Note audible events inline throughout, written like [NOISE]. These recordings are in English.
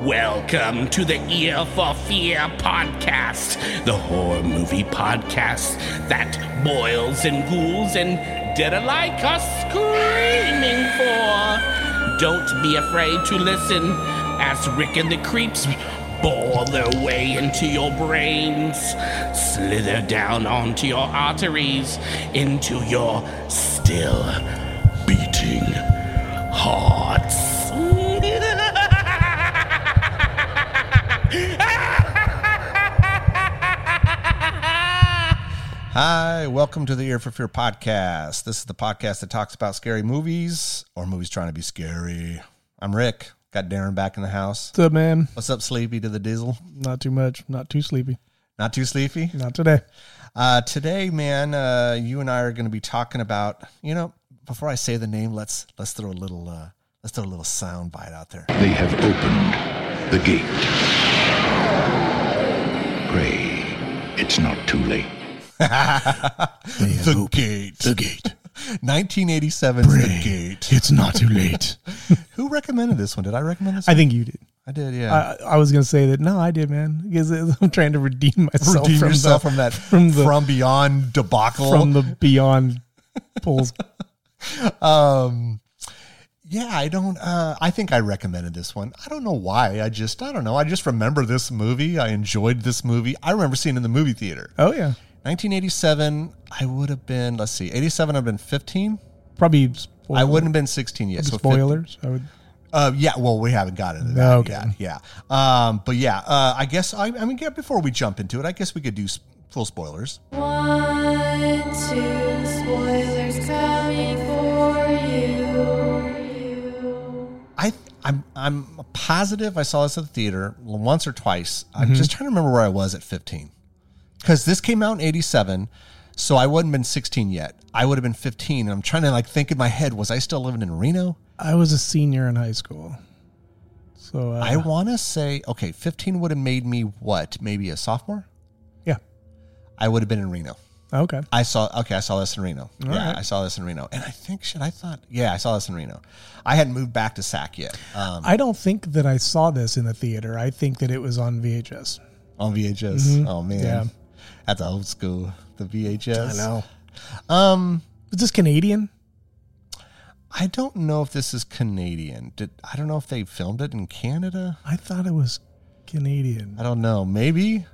Welcome to the Ear for Fear podcast, the horror movie podcast that boils and ghouls and dead alike are screaming for. Don't be afraid to listen as Rick and the Creeps bore their way into your brains, slither down onto your arteries, into your still beating hearts. Hi, welcome to the Ear for Fear podcast. This is the podcast that talks about scary movies or movies trying to be scary. I'm Rick. Got Darren back in the house. What's up, man? What's up, Sleepy to the Dizzle? Not too much. Not too sleepy. Not too sleepy? Not today. Uh, today, man, uh, you and I are going to be talking about, you know, before I say the name, let's let's throw a little uh, let's throw a little sound bite out there. They have opened the gate. Pray, it's not too late. The gate. The gate. 1987's The Gate. It's not too late. [LAUGHS] Who recommended this one? Did I recommend this I one? think you did. I did, yeah. I, I was gonna say that. No, I did, man. Because I'm trying to redeem myself Redeem from yourself the, from that from the from beyond debacle. from the beyond pulls. [LAUGHS] Um, yeah, I don't. Uh, I think I recommended this one. I don't know why. I just, I don't know. I just remember this movie. I enjoyed this movie. I remember seeing it in the movie theater. Oh yeah, 1987. I would have been. Let's see. 87. I've been 15. probably. I wouldn't have been 16 yet. So 15 spoilers. I would. Uh, yeah. Well, we haven't got into that Okay. yet. Yeah. Um, but yeah. Uh, I guess. I, I mean, yeah. Before we jump into it, I guess we could do s- full spoilers. One, two, spoilers coming for you. I I'm I'm positive I saw this at the theater once or twice. Mm-hmm. I'm just trying to remember where I was at 15. Cuz this came out in 87, so I wouldn't have been 16 yet. I would have been 15 and I'm trying to like think in my head was I still living in Reno? I was a senior in high school. So uh, I want to say okay, 15 would have made me what? Maybe a sophomore? yeah. I would have been in Reno. Okay. I saw okay, I saw this in Reno. yeah, right. I saw this in Reno. And I think shit, I thought yeah, I saw this in Reno. I hadn't moved back to Sac yet. Um, I don't think that I saw this in the theater. I think that it was on VHS. on VHS. Oh man. Mm-hmm. Yeah. That's old school. The VHS. I know. Um, Is this Canadian? I don't know if this is Canadian. Did I don't know if they filmed it in Canada. I thought it was Canadian. I don't know. Maybe.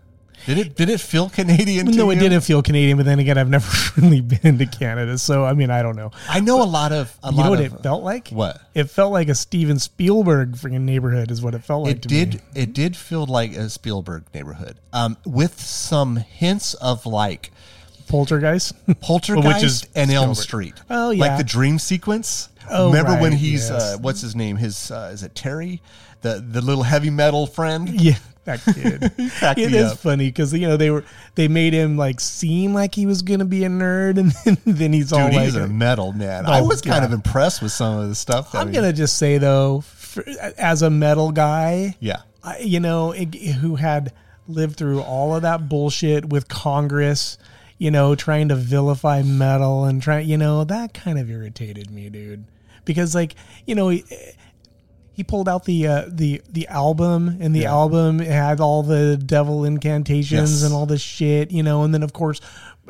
Did it did it feel Canadian? to No, it you? didn't feel Canadian, but then again, I've never [LAUGHS] really been to Canada, so I mean, I don't know. I know a lot of a you lot know what of it felt like? what? It felt like a Steven Spielberg freaking neighborhood, is what it felt like It to did me. it did feel like a Spielberg neighborhood. Um with some hints of like Poltergeist. [LAUGHS] Poltergeist Which is and Elm Street. Oh, yeah, Like the dream sequence. Oh, Remember when he's yes. uh, what's his name? His uh, is it Terry? The the little heavy metal friend? yeah, that kid. [LAUGHS] it is up. funny because you know they were they made him like seem like he was gonna be a nerd, [LAUGHS] and then, then he's all Dude, like, he's a metal man. Oh, I Oh, was kind yeah. of impressed with some of the stuff. I'm he- gonna just say though, for, as a metal guy, yeah. I, you know, it, who had lived through all of that bullshit with Congress, you know, trying to vilify metal and try, you know, that kind of irritated me, dude. Because like, you know, he, pulled out the uh, the the album, and the Yeah. album had all the devil incantations Yes. and all this shit, you know, and then of course.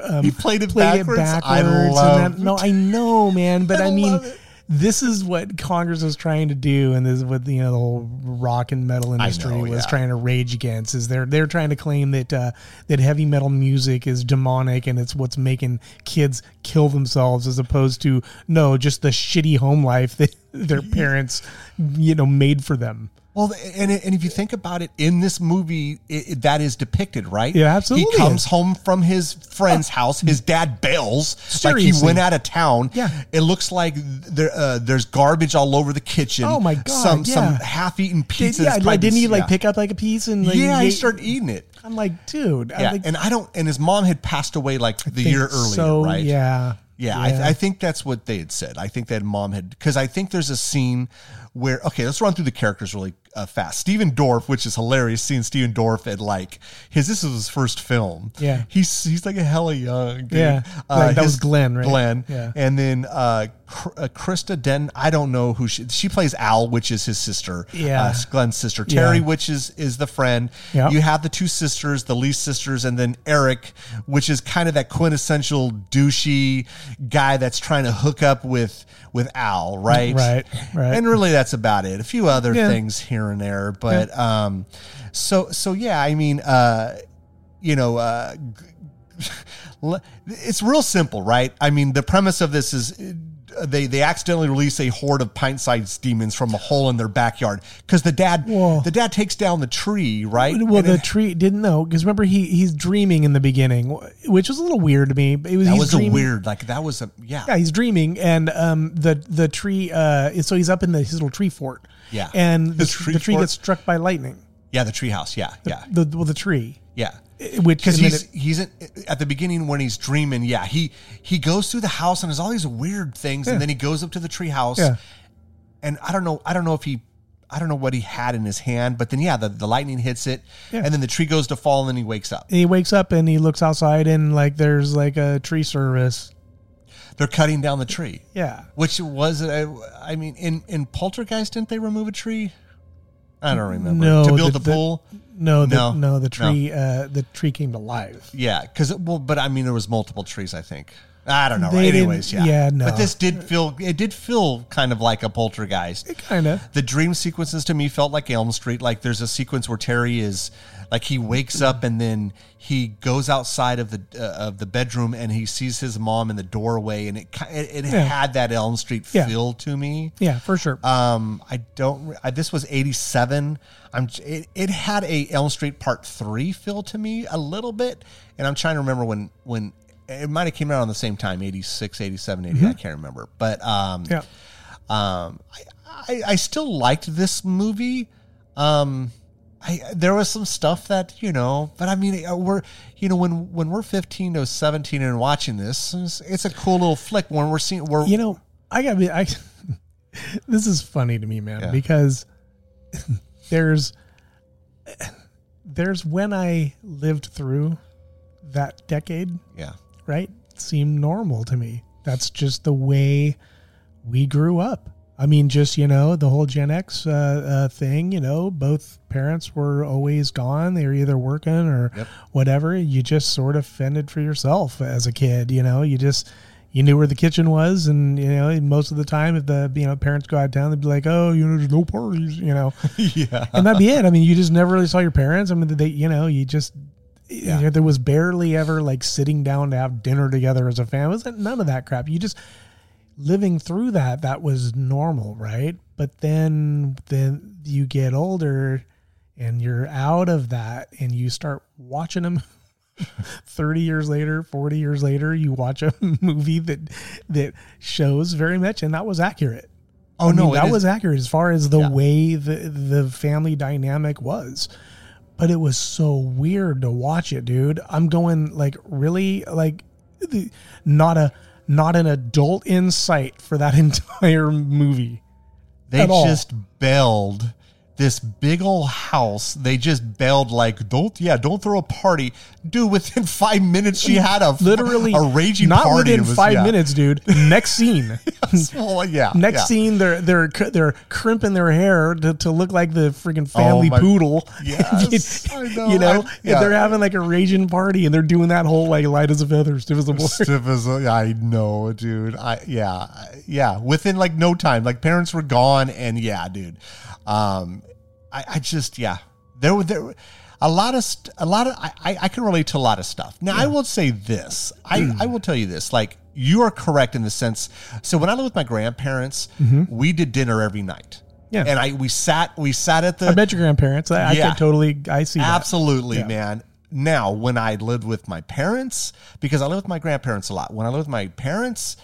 Um, He played it backwards? I love- and that, no, I know, man, but [LAUGHS] I I, mean, it. This is what Congress was trying to do, and this is what you know the whole rock and metal industry know, was yeah. trying to rage against. Is they're they're trying to claim that uh, that heavy metal music is demonic and it's what's making kids kill themselves, as opposed to no, just the shitty home life that [LAUGHS] their [LAUGHS] parents you know made for them. Well, and and if you think about it, in this movie, it, it- that is depicted, right? Yeah, absolutely He comes home from his friend's house. His dad bails, like he went out of town. Yeah. it looks like there uh, there's garbage all over the kitchen. Oh my God, Some some half-eaten Did, yeah, like, didn't he like yeah. pick up like a piece and like, yeah, he ate- started eating it. I'm like, dude, Yeah, like, and I don't. And his mom had passed away like the year earlier, so, right? Yeah, Yeah, I, I think that's what they had said. I think that mom had because I think there's a scene where okay, let's run through the characters really uh, fast. Stephen Dorff, which is hilarious, seeing Stephen Dorff at like his this is his first film. Yeah. he's he's like a hella young. Dude. Yeah. Like, that was Glenn, right? Glenn. Yeah. and then uh, uh, Christa Den. I don't know who she she plays. Al, which is his sister. Yeah. uh, Glenn's sister. Terry, Yeah. which is is the friend. Yeah. You have the two sisters, the Lee sisters, and then Eric, which is kind of that quintessential douchey guy that's trying to hook up with with Al, right? Right, right. And really, that's about it. A few other Yeah. things here and there, but um, so so yeah. I mean, uh, you know, uh, [LAUGHS] it's real simple, right? I mean, the premise of this is. They they accidentally release a horde of pint-sized demons from a hole in their backyard because the dad Whoa. the dad takes down the tree, right? Well, And the it- tree didn't know because remember he he's dreaming in the beginning, which was a little weird to me. It was that was dreaming, a weird, like that was a yeah. Yeah, he's dreaming, and um, the the tree. Uh, so he's up in the, his little tree fort. Yeah. and the, tr- tree the tree gets struck by lightning. Yeah, the treehouse. Yeah, yeah, The well, the tree, yeah. Eh, which Because he's it- he's in, at the beginning when he's dreaming. Yeah, he he goes through the house and there's all these weird things, Yeah. and then he goes up to the treehouse. Yeah. and I don't know. I don't know if he. I don't know what he had in his hand, but then yeah, the, the lightning hits it, Yeah. and then the tree goes to fall, and then he wakes up. he wakes up and he looks outside and like there's like a tree service. They're cutting down the tree, Yeah, which was uh, I mean, in in Poltergeist, didn't they remove a tree? I don't remember. No, to build the- the, the- pool. No, the, No, no, the no. tree, uh, the tree came to life. Yeah, because well, but I mean, there was multiple trees. I think I don't know. They didn't- Anyways, yeah, yeah, no. But this did feel it did feel kind of like a poltergeist. It kind of. The dream sequences to me felt like Elm Street. Like there's a sequence where Terry is like he wakes up and then he goes outside of the uh, of the bedroom and he sees his mom in the doorway and it it, it Yeah. had that Elm Street Yeah. feel to me. Yeah, for sure. Um, I don't. I, this was '87. I'm. It, it had a Elm Street Part Three feel to me a little bit, and I'm trying to remember when when it might have came out on the same time, 86, 87, 80. I can't remember, but um, Mm-hmm. yeah. um, I, I I still liked this movie. Um, I there was some stuff that you know, but I mean, uh, we're you know when when we're 15 to 17 and watching this, it's, it's a cool little flick when we're seeing we're You know, I gotta be. I. [LAUGHS] this is funny to me, man, Yeah. because [LAUGHS] there's there's when I lived through that decade, yeah right? Seemed normal to me. That's just the way we grew up. I mean, just you know, the whole Gen X uh, uh, thing. You know, both parents were always gone; they were either working or Yep. whatever. You just sort of fended for yourself as a kid. You know, you just you knew where the kitchen was, and you know, most of the time, if the you know parents go out of town, they'd be like, "Oh, you know, there's no parties," you know, [LAUGHS] yeah and that'd be it. I mean, you just never really saw your parents. I mean, they, you know, you just Yeah. you know, there was barely ever like sitting down to have dinner together as a family. It was none of that crap. You just living through that. That was normal, right? But then then you get older and you're out of that, and you start watching them. [LAUGHS] 30 years later 40 years later you watch a [LAUGHS] movie that that shows very much and that was accurate Oh I mean, no, that was accurate as far as the Yeah. way the the family dynamic was. But it was so weird to watch it, dude. I'm going like really like the, not a not an adult insight for that [LAUGHS] entire movie. They all. just bailed this big old house. They just bailed like, don't yeah, don't throw a party, dude. Within [LAUGHS] five minutes, she had a Literally a raging party. not party. within was- five yeah. minutes, dude. [LAUGHS] Next scene. Well, yeah, [LAUGHS] Next yeah. scene, they're they're they're crimping their hair to, to look like the freaking family Oh my- poodle. Yes, I know. You know, I- yeah. they're having like a raging party, and they're doing that whole like light as a feather, stiff as a board. Stiff as a, I know, dude. I yeah, yeah. Within like no time, like parents were gone, and yeah, dude. Um, I, I just yeah, there were there. A lot of st- a lot of I, I I can relate to a lot of stuff. Now I will say this. I I will tell you this. Like you are correct in the sense. So when I lived with my grandparents, we did dinner every night. Yeah. and I we sat we sat at the I bet your grandparents. I, I Yeah. can totally. I see. Absolutely, Yeah. man. Now, when I lived with my parents, because I lived with my grandparents a lot, when I lived with my parents,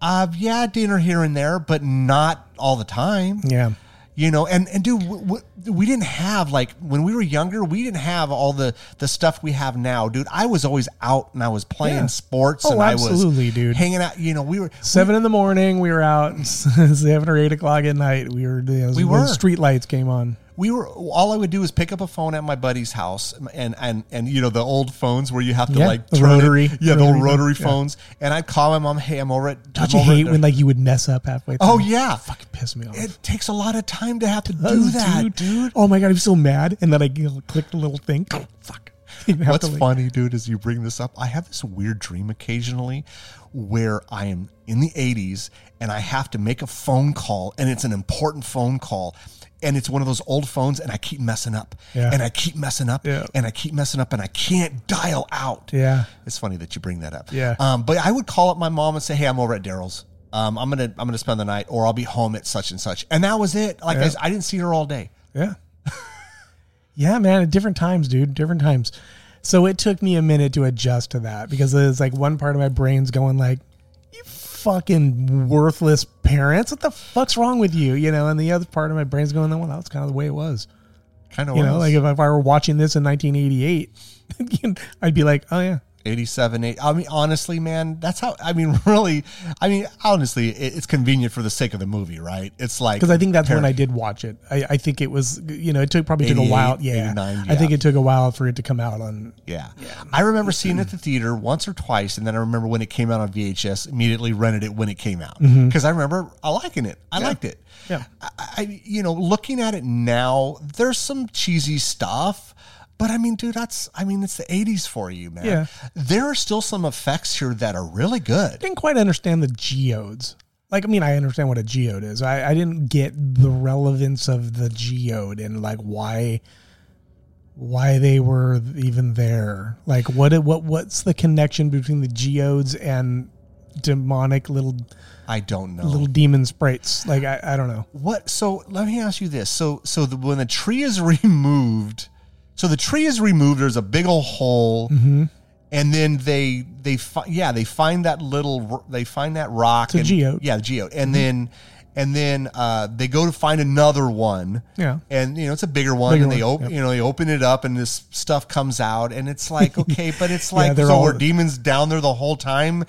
uh, yeah, dinner here and there, but not all the time. Yeah. You know, and and dude, w- w- we didn't have like when we were younger, we didn't have all the the stuff we have now, dude. I was always out and I was playing Yeah. sports Oh, and I absolutely, was dude. hanging out. You know, we were Seven in the morning, we were out. [LAUGHS] Seven or eight o'clock at night, we were. You know, We were. Street lights came on. We were all I would do is pick up a phone at my buddy's house and and and you know the old phones where you have to Yeah, like the turn it- rotary- yeah, the old rotary rotary phone, yeah. phones, and I'd call my mom, hey, I'm over at. Don't I'm you over hate when like you would mess up halfway? Oh, through? Oh yeah, fucking piss me off. it takes a lot of time to have to do that, dude. Oh my god, I'm so mad. And then I you know, click the little thing. Oh, [LAUGHS] fuck. [LAUGHS] What's like- funny, dude, is you bring this up. I have this weird dream occasionally where I am in the 80s and I have to make a phone call and it's an important phone call. And it's one of those old phones, and I keep messing up, Yeah. and I keep messing up, Yeah. and I keep messing up, and I can't dial out. Yeah. it's funny that you bring that up. Yeah. um, but I would call up my mom and say, "Hey, I'm over at Daryl's. Um, I'm gonna I'm gonna spend the night, or I'll be home at such and such." And that was it. Like I, Yeah. s- I didn't see her all day. Yeah. yeah, man, at different times, dude, different times. So it took me a minute to adjust to that because it's like one part of my brain's going like, fucking worthless parents. What the fuck's wrong with you? You know, and the other part of my brain's going, well, that's kind of the way it was. Kind of, You know, like if, if I were watching this in 1988, [LAUGHS] I'd be like, oh yeah, 87 8 i mean honestly man that's how i mean [LAUGHS] really i mean honestly it, it's convenient for the sake of the movie right it's like because I think that's when I did watch it. I, I think it was, you know, it took probably took a while. Yeah, 89, I think it took a while for it to come out on. yeah. i remember seeing it at the theater once or twice and then i remember when it came out on vhs immediately rented it when it came out because i remember i liking it i liked it Mm-hmm. Yeah. I, I you know looking at it now there's some cheesy stuff but I mean, dude, that's I mean, it's the '80s for you, man. Yeah. There are still some effects here that are really good. I didn't quite understand the geodes. Like, I mean, I understand what a geode is. I, I didn't get the relevance of the geode and like why why they were even there. Like, what what what's the connection between the geodes and demonic little I don't know. little demon sprites? Like, I, I don't know. What? So let me ask you this. So so the, when the tree is [LAUGHS] removed, so the tree is removed. There's a big old hole, Mm-hmm. and then they they fi- yeah they find that little they find that rock. a and, geode. Yeah, the geode, and then and then uh, they go to find another one. Yeah. and you know it's a bigger one, Bigger and they one, open yep. you know they open it up, and this stuff comes out, and it's like [LAUGHS] okay, but it's like they're so all- were demons down there the whole time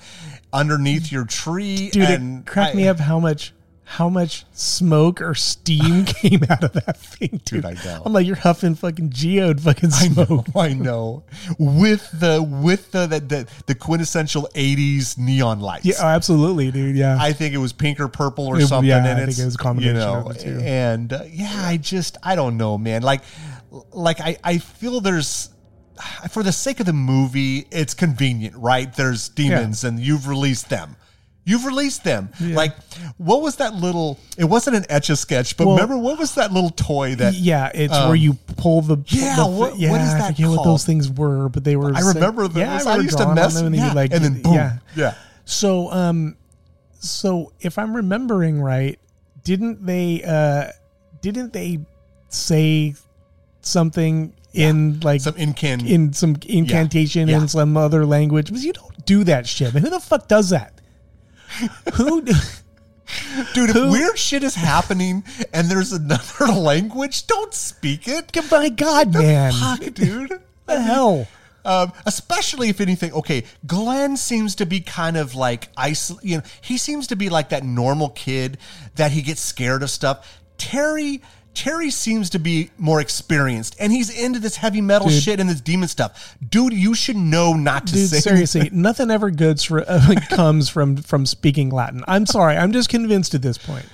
underneath your tree, Dude, and it cracked I- me up how much how much smoke or steam [LAUGHS] came out of that thing, dude. Dude, I know. I'm like, you're huffing fucking geode fucking I smoke. know, I know. With the with the the, the, the quintessential '80s neon lights. Yeah, absolutely, dude. Yeah. I think it was pink or purple or It- something. yeah, and I think it was a combination You know, of the two. and uh, yeah, I just I don't know, man. Like, like I I feel there's. For the sake of the movie, it's convenient, right? There's demons, and you've released them. You've released them. Like, what was that little? It wasn't an etch a sketch, but Well- remember what was that little toy that? yeah, it's um, where you pull the yeah, the- what- what yeah, is I that forget what those things were, but they were. I remember those. Yeah, I remember used to mess- them, and then yeah, like, and then boom, yeah, yeah. So, um, so if I'm remembering right, didn't they, uh, didn't they say something in like Some incan in some incantation Yeah. in some other language? Because you don't do that shit. Man. Who the fuck does that? [LAUGHS] Who? Dude, if Who- weird shit is happening and there's another [LAUGHS] language, don't speak it. My God, man! Fuck, dude. [LAUGHS] the hell? Um, especially if anything, okay, Glenn seems to be kind of like isol- you know, he seems to be like that normal kid that he gets scared of stuff. Terry Terry seems to be more experienced and he's into this heavy metal Dude. shit and this demon stuff. Dude, you should know not to Dude, say seriously, [LAUGHS] nothing ever good for, uh, [LAUGHS] comes from from speaking Latin. I'm sorry, I'm just convinced at this point.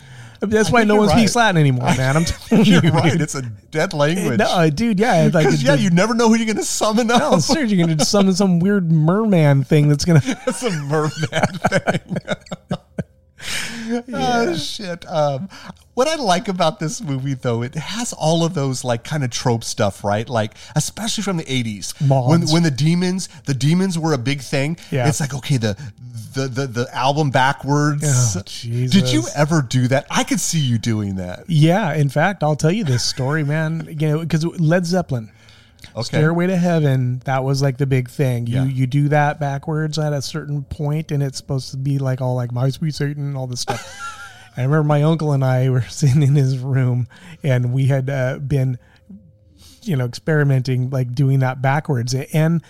I That's why no one speaks. Latin anymore, man. I'm [LAUGHS] telling you, You're right. dude. It's a dead language. No, uh, dude, yeah, like Because, yeah, you never know who you're going to summon up. No, seriously, you're gonna summon some weird merman thing that's gonna. That's a merman thing. [LAUGHS] Oh shit! Um, what I like about this movie, though, it has all of those like kind of trope stuff, right? Like especially from the '80s, when when the demons, the demons were a big thing. Yeah. it's like okay, the the the, the album backwards. Oh, Did you ever do that? I could see you doing that. Yeah, in fact, I'll tell you this story, man. You know, because Led Zeppelin, Okay, Stairway to Heaven, that was like the big thing. Yeah. You you do that backwards at a certain point, and it's supposed to be like all like my sweet Satan, and all this stuff. [LAUGHS] I remember my uncle and I were [LAUGHS] sitting in his room, and we had uh, been, you know, experimenting like doing that backwards, and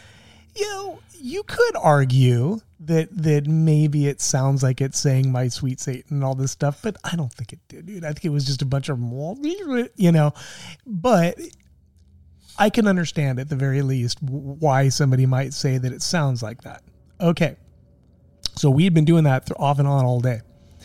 you know, you could argue that that maybe it sounds like it's saying my sweet Satan and all this stuff, but I don't think it did, dude. I think it was just a bunch of you know. But I can understand at the very least why somebody might say that it sounds like that. Okay. So we had been doing that off and on all day.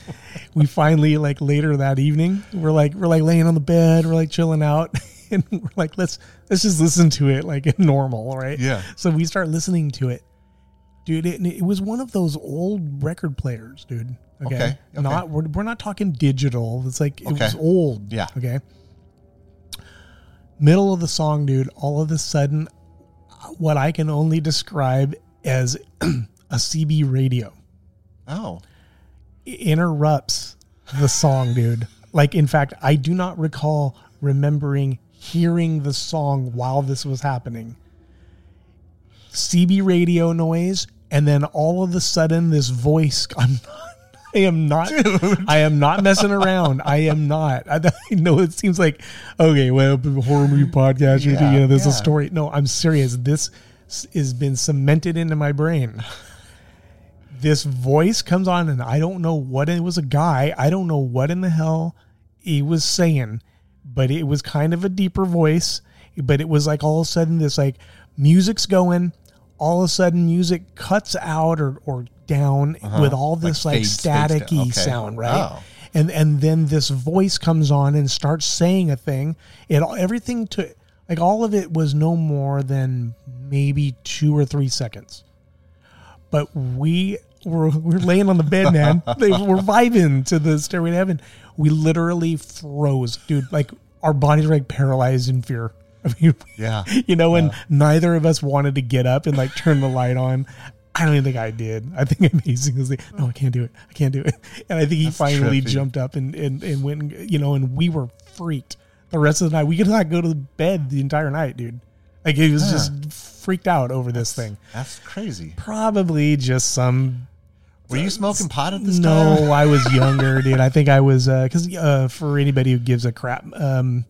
[LAUGHS] we finally like later that evening, we're like we're like laying on the bed, we're like chilling out, [LAUGHS] and we're like let's let's just listen to it like [LAUGHS] normal, right? Yeah. So we start listening to it, dude. It, it was one of those old record players, dude. Okay. Okay, okay. Not we're, we're not talking digital. It's like it Okay. was old. Yeah. Okay. Middle of the song, dude. All of a sudden, what I can only describe as [CLEARS THROAT] a CB radio Oh. interrupts the song, dude. Like, in fact, I do not recall remembering hearing the song while this was happening. CB radio noise, and then all of a sudden, this voice. [LAUGHS] I'm. I am not. I am not messing around. I am not. I, [LAUGHS] I know it seems like okay. Well, horror movie podcast. you Yeah, know, there's yeah. a story. No, I'm serious. This has been cemented into my brain this voice comes on and I don't know what it was a guy. I don't know what in the hell he was saying, but it was kind of a deeper voice. But it was like all of a sudden this like music's going, all of a sudden music cuts out or, or down with all this like, Uh-huh. fades- fades Okay. sound, right? Oh. And and then this voice comes on and starts saying a thing. It everything to like all of it was no more than maybe two or three seconds but we were [LAUGHS] we're laying on the bed, man. [LAUGHS] they were vibing to the Stairway to Heaven. We literally froze, dude. Like our bodies were like paralyzed in fear. [LAUGHS] I mean, Yeah. you know, and neither of us wanted to get up and like turn the light on. I don't even think I did. I think I basically was like, no, I can't do it. I can't do it. [LAUGHS] And I think he finally trippy. jumped up and, and, and went, and, you know, and we were freaked the rest of the night. We could not go to bed the entire night, dude. Like he was just freaked out over this thing That's crazy. probably just some Were you smoking pot at this time? no [LAUGHS] i was younger dude i think i was uh because uh for anybody who gives a crap um,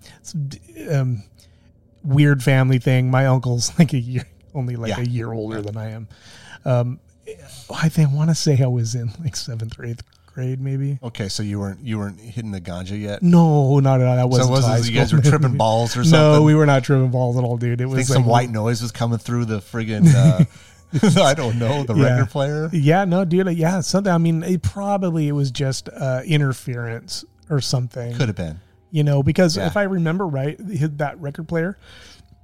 um weird family thing my uncle's [LAUGHS] like a year only like Yeah. a year older than i am um i think i want to say i was in like seventh or eighth grade maybe Okay, so you weren't you weren't hitting the ganja yet. no not at all that wasn't it wasn't you guys were [LAUGHS] tripping balls or something. no we were not tripping balls at all dude it was think like some white noise was coming through the friggin' uh, [LAUGHS] I don't know the Yeah. record player. Yeah, no, dude. Yeah, something. I mean, it probably it was just uh, interference or something. Could have been. You know, because Yeah. if I remember right, that record player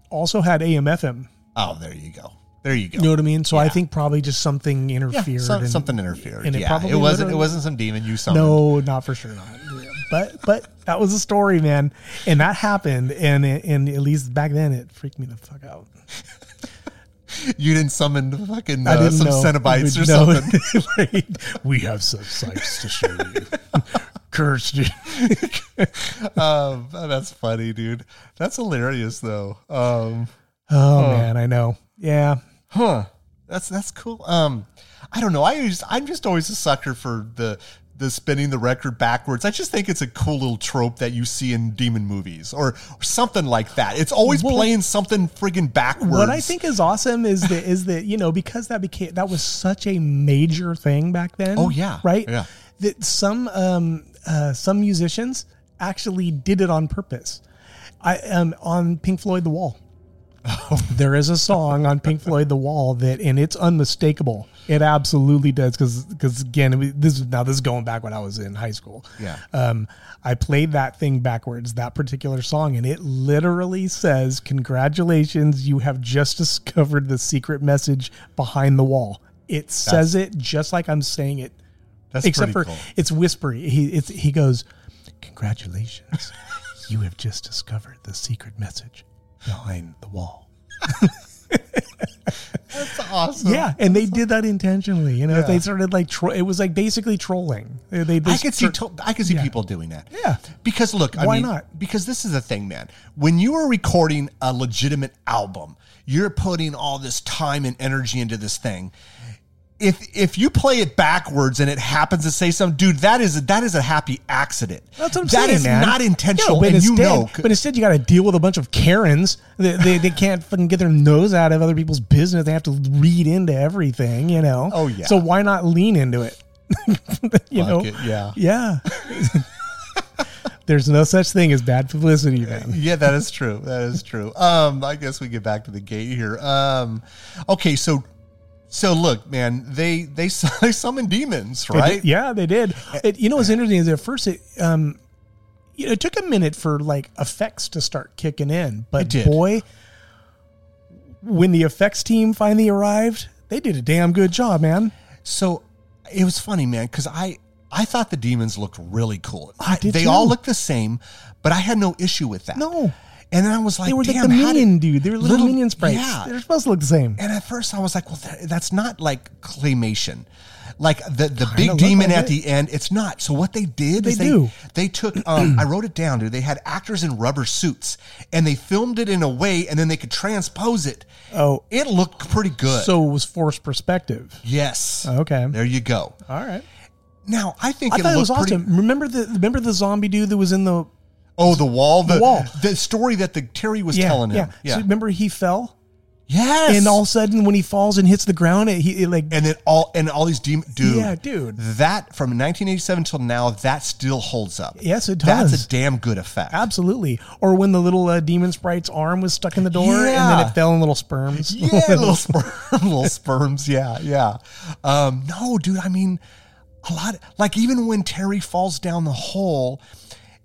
also had AM FM. Oh, there you go. There you go. You know what I mean? So I think probably just something yeah, interfered. some- and- something interfered. and it yeah, probably it wasn't. It wasn't some demon you summoned. No, not for sure not. But but that was a story, man, and that happened, and and at least back then it freaked me the fuck out. [LAUGHS] you didn't summon the fucking I uh, some know. Cenobites [LAUGHS] or something. [LAUGHS] We have such sights to show you. Cursed. [LAUGHS] um, that's funny, dude. That's hilarious, though. Um, Oh man, I know. Yeah. huh? That's that's cool. Um, I don't know. I just, I'm just always a sucker for the the spinning the record backwards. I just think it's a cool little trope that you see in demon movies or, or something like that. It's always Well- playing something friggin' backwards. What I think is awesome is that is that you know because that became that was such a major thing back then. Oh, yeah. right. Yeah. That some um uh, some musicians actually did it on purpose. I um on Pink Floyd The Wall. Oh. [LAUGHS] There is a song on Pink Floyd The Wall that and it's unmistakable. It absolutely does because because again this is now this is going back when I was in high school. Yeah. Um, I played that thing backwards, that particular song, and it literally says, Congratulations, you have just [LAUGHS] discovered the secret message behind the wall. It says it just like I'm saying it. That's except for cool. it's whispery. He it's he goes, Congratulations, [LAUGHS] you have just discovered the secret message behind the wall. [LAUGHS] That's awesome. Yeah, and they did that intentionally. You know, Yeah. they started like tro- it was like basically trolling. They, they I could see to- I could see Yeah. people doing that. Yeah. Because look, I Why mean, not? Because this is the thing, man. When you are recording a legitimate album, you're putting all this time and energy into this thing. If if you play it backwards and it happens to say something, dude, that is that is a happy accident. That's what I'm That saying, is man. not intentional, but and instead, you know. But instead, you got to deal with a bunch of Karens. They, they, they can't fucking get their nose out of other people's business. They have to read into everything, you know. Oh, yeah. So why not lean into it? [LAUGHS] you Fuck know. it, yeah. Yeah. [LAUGHS] There's no such thing as bad publicity, man. Yeah, that is true. That is true. Um, I guess we get back to the gate here. Um, okay, so so look, man, they they, [LAUGHS] they summon demons, They right? yeah, they did. It, you know what's interesting is at first it um, you know, it took a minute for like effects to start kicking in, but boy, when the effects team finally arrived, they did a damn good job, man. So it was funny, man, because I I thought the demons looked really cool. I, did they too. all looked the same, but I had no issue with that. No. And then I was like, They were like the how did- minion dude. They were little, minion sprites. Yeah, They're supposed to look the same. And at first I was like, well, that, that's not like claymation. Like the, the Kinda big demon like at it. the end, it's not. So what they did They is they do. they took um [CLEARS THROAT] I wrote it down, dude. They had actors in rubber suits and they filmed it in a way and then they could transpose it. Oh. It looked pretty good. So it was forced perspective. yes. Okay. There you go. All right. Now I think I it thought it was pretty- awesome. Remember the remember the zombie dude that was in the Oh, the wall, the, The wall. the story that the Terry was yeah telling him. yeah. Yeah. So remember he fell yes. and all of a sudden when he falls and hits the ground, it, he it like and then all and all these demons, dude. Yeah, dude. That from 1987 till now, that still holds up. Yes, it does. That's a damn good effect. Absolutely. Or when the little uh, demon sprite's arm was stuck in the door and then it fell in little sperms. Yeah, little [LAUGHS] sperm, [LAUGHS] little sperms. Yeah, yeah. Um, no, dude. I mean, a lot. Like even when Terry falls down the hole,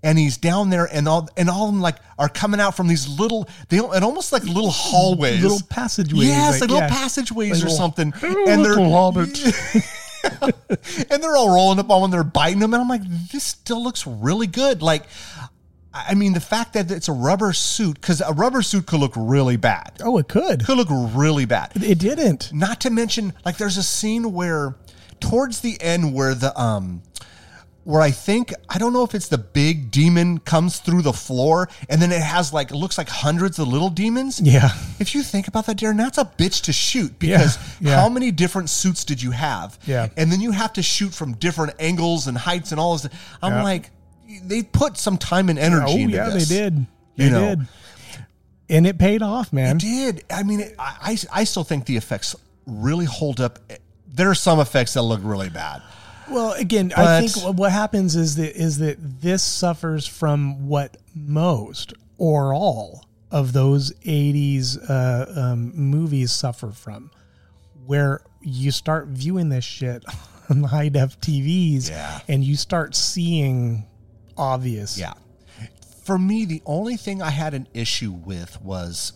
and he's down there, and all and all of them like are coming out from these little. They and almost like little hallways, Little passageways, Yes, like, like, little yeah. passageways Like or little- something. [LAUGHS] And they're [LAUGHS] and they're all rolling up on when they're biting them, and I'm like, this still looks really good. Like. I mean, the fact that it's a rubber suit, because a rubber suit could look really bad. Oh, it could. Could look really bad. It didn't. Not to mention, like, there's a scene where, towards the end, where the um, where I think I don't know if it's the big demon comes through the floor, and then it has like it looks like hundreds of little demons. Yeah. If you think about that, Darren, that's a bitch to shoot because yeah. how many different suits did you have? Yeah. and then you have to shoot from different angles and heights and all this. I'm Yeah. like, they put some time and energy. Oh, yeah, this. they did. They You know. did. And it paid off, man. It did. I mean, it, I I still think the effects really hold up. There are some effects that look really bad. Well, again, I But- think what happens is that is that this suffers from what most or all of those '80s uh, um, movies suffer from, where you start viewing this shit [LAUGHS] on high def TVs, Yeah. and you start seeing obvious. Yeah. For me, the only thing I had an issue with was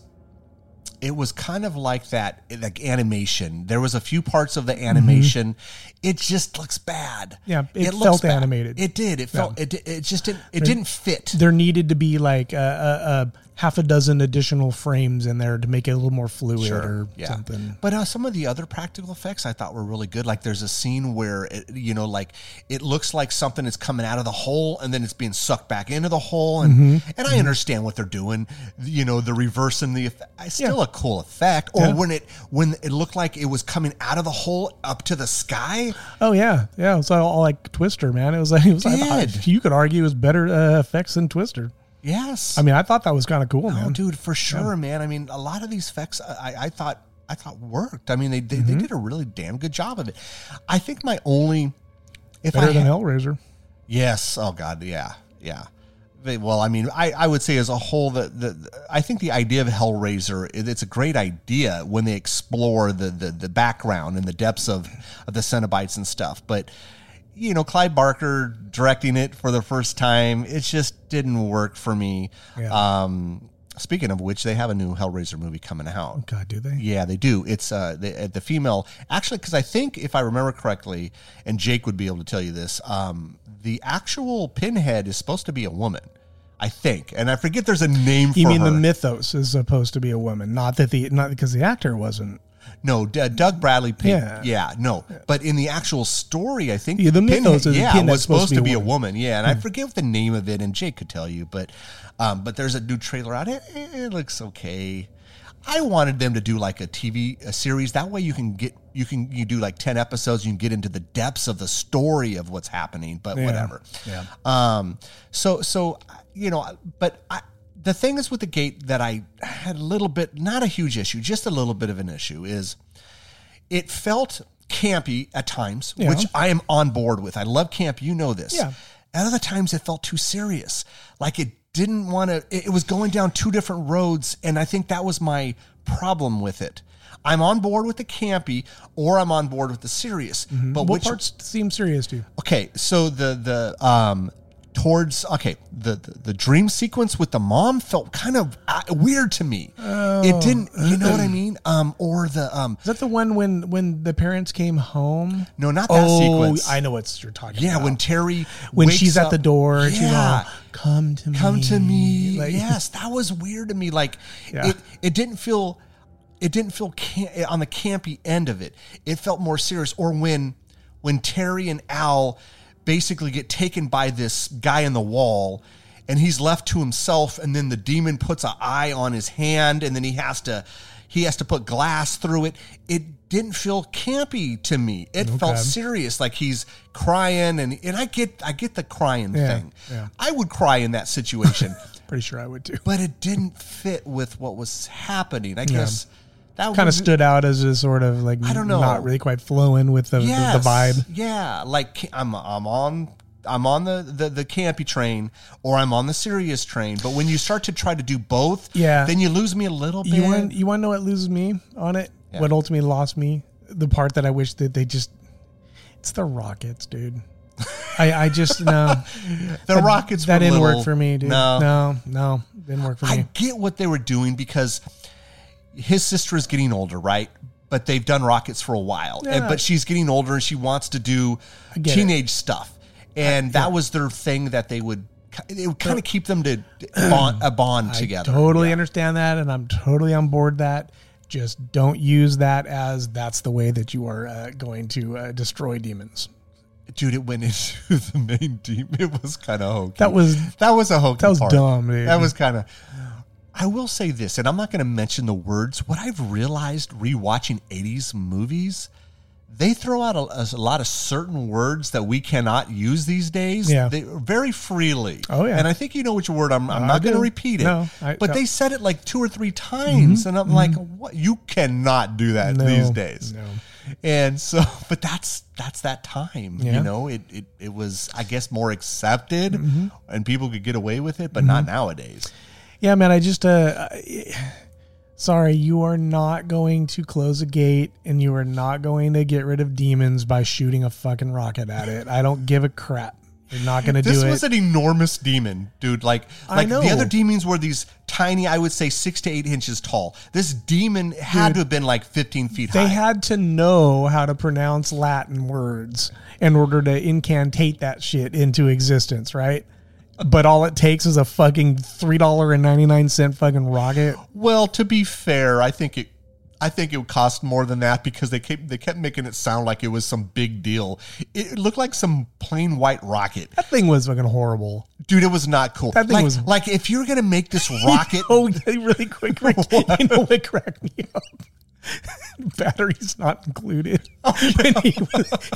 it was kind of like that like animation. There was a few parts of the animation. It just looks bad. Mm-hmm. Yeah, it looks felt bad. animated. It did. It felt it, it just didn't it didn't fit. There needed to be like a, a, a half a dozen additional frames in there to make it a little more fluid or something. But uh, some of the other practical effects I thought were really good. Like there's a scene where it, you know, like it looks like something is coming out of the hole and then it's being sucked back into the hole, and Mm-hmm. and I understand what they're doing. You know, the reversing the effect. It's still Yeah. a cool effect. Or Yeah. when it when it looked like it was coming out of the hole up to the sky. Oh yeah, yeah. It was all, all like Twister, man. It was like it was. I thought- you could argue it was better uh, effects than Twister. Yes. I mean, I thought that was kind of cool, Oh, man. dude, for sure, man. I mean, a lot of these effects, I, I thought, I thought worked. I mean, they they, Mm-hmm. they did a really damn good job of it. I think my only, if Better I than had- Hellraiser. yes, oh god, yeah, yeah. They- Well, I mean, I, I would say as a whole that the, I think the idea of Hellraiser it- it's a great idea when they explore the the, the background and the depths of, of the Cenobites and stuff. But you know, Clive Barker directing it for the first time, it just didn't work for me. Yeah. Um, speaking of which, they have a new Hellraiser movie coming out. God, do they? Yeah, they do. It's uh the, uh, the female actually because I think if I remember correctly, and Jake would be able to tell you this, um, the actual Pinhead is supposed to be a woman. I think, and I forget there's a name for You mean her. the mythos is supposed to be a woman, not that the not because the actor wasn't. No, D- Doug Bradley. Pin- Yeah. yeah, no, but in the actual story, I think Yeah, the mythos Pinhead, yeah, was supposed to be a woman. woman. Yeah, and I forget what the name of it, and Jake could tell you, but um, but there's a new trailer out. It, it looks okay. I wanted them to do like a TV a series. That way you can get you can you do like ten episodes. You can get into the depths of the story of what's happening. But Yeah. whatever. Yeah. Um. So so you know, but I. The thing is with the gate that I had a little bit, not a huge issue, just a little bit of an issue is it felt campy at times, Yeah. which I am on board with. I love camp. You know this. Yeah. At other times, it felt too serious. Like it didn't want to, it, was going down two different roads. And I think that was my problem with it. I'm on board with the campy or I'm on board with the serious. But Mm-hmm. What which parts seem serious to you? okay so the the um towards okay the, the the dream sequence with the mom felt kind of uh, weird to me. It didn't you know what i [CLEARS THROAT] mean? Um or the um Is that the one when when the parents came home? no not that oh, sequence. I know what you're talking yeah about. when terry when she's at the door she's yeah. All, "Come to me, come to me. Like, yes [LAUGHS] that was weird to me. Like Yeah. it it didn't feel it didn't feel cam- on the campy end of it. It felt more serious. Or when when terry and al basically get taken by this guy in the wall and he's left to himself and then the demon puts an eye on his hand and then he has to he has to put glass through it it didn't feel campy to me it felt serious like he's crying and and i get i get the crying Yeah, thing yeah. I would cry in that situation, [LAUGHS] Pretty sure I would too. but it didn't fit with what was happening. I guess that Kind of stood out as a sort of like I don't know. not really quite flowing with the, the- Yes, the vibe. Yeah, like I'm I'm on I'm on the, the the campy train or I'm on the serious train. But when you start to try to do both, Yeah. then you lose me a little bit. You want you want to know what loses me on it? What ultimately lost me? The part that I wish that they just it's the rockets, dude. [LAUGHS] I I just no the Rockets that didn't little- work for me, dude. No, no, no, didn't work for me. I get what they were doing because his sister is getting older, right? But they've done rockets for a while, and, but she's getting older and she wants to do get it. teenage stuff, and that was their thing that they would. It would kind of keep them to bond, a bond [CLEARS THROAT] together. Totally understand that, and I'm totally on board that. Just don't use that as that's the way that you are uh, going to uh, destroy demons. dude. It went [LAUGHS] into the main team. It was kind of hokey. That was that was a hokey. that was part. dumb, dude. That was kind of. I will say this, and I'm not going to mention the words. What I've realized rewatching 80s movies, they throw out a, a lot of certain words that we cannot use these days. Yeah. They, very freely. Oh, yeah. And I think you know which word I'm. I'm not going to repeat it. No, I- but no. they said it like two or three times, and I'm like, what? You cannot do that No, these days. And so, [LAUGHS] but that's that's that time. Yeah. You know, it, it it was I guess more accepted, Mm-hmm. and people could get away with it, but not nowadays. Yeah, man, I just uh I- [SIGHS] sorry, you are not going to close a gate and you are not going to get rid of demons by shooting a fucking rocket at it. I don't give a crap. You're not going to This do it. This was an enormous demon, dude. Like, like the other demons were these tiny, I would say six to eight inches tall. This demon had to have been like 15 feet they high. had to know how to pronounce Latin words in order to incantate that shit into existence, right? But all it takes is a fucking three dollar and ninety nine cent fucking rocket. well, to be fair, I think it. I think it would cost more than that because they kept they kept making it sound like it was some big deal. It looked like some plain white rocket, That thing was fucking horrible. dude. It was not cool. That thing like, was- like if you're gonna make this [LAUGHS] rocket, Oh, really quick, [LAUGHS] Rick. you know what cracked me up? [LAUGHS] Batteries not included. [LAUGHS] Oh, When he,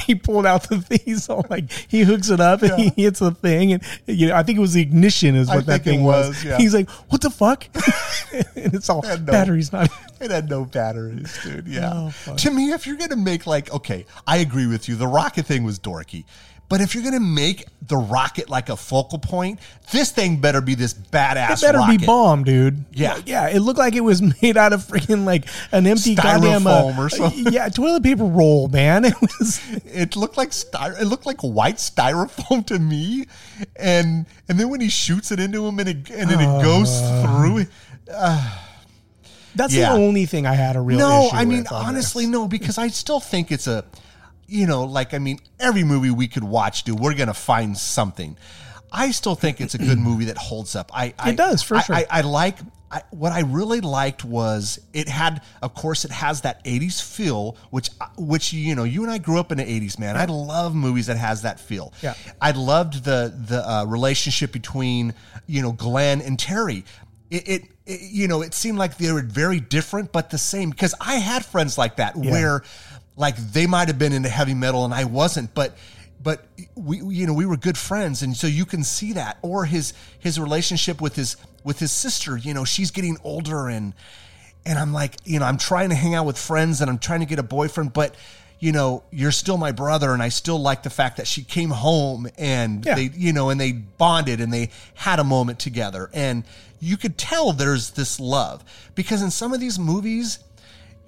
he pulled out the thing, he's all like he hooks it up and he hits the thing, and you know I think it was the ignition is I what that thing was. was, yeah. He's like, "What the fuck?" [LAUGHS] and it's all Had no- batteries not. It had no batteries, dude. Yeah. Oh, to me, if you're gonna make like, okay, I agree with you. The rocket thing was dorky, but if you're gonna make the rocket like a focal point, this thing better be this badass. It better rocket. be bomb, dude. Yeah. yeah. It looked like it was [LAUGHS] made out of freaking like an empty goddamn uh, Styrofoam or [LAUGHS] something. Yeah, toilet paper roll, man. [LAUGHS] It was. It looked like styro- It looked like white styrofoam to me, and and then when he shoots it into him and it and then it goes Uh. through. it. That's Yeah. the only thing I had a real. No, I mean honestly, this. no, because I still think it's a, you know, like I mean, every movie we could watch, dude, we're gonna find something. I still think it's a good [CLEARS THROAT] movie that holds up. I, I It does, for I, sure. I, I like. I, what I really liked was it had, of course, it has that '80s feel, which, which you know, you and I grew up in the '80s, man. I love movies that has that feel. Yeah. I loved the the uh, relationship between you know Glenn and Terry. it, it, it you know it seemed like they were very different but the same because i had friends like that where like they might have been into heavy metal and i wasn't but but we you know we were good friends. And so you can see that. Or his his relationship with his with his sister you know she's getting older and and i'm like you know i'm trying to hang out with friends and i'm trying to get a boyfriend but you know you're still my brother and i still like the fact that she came home and Yeah. they you know and they bonded and they had a moment together. And you could tell there's this love because in some of these movies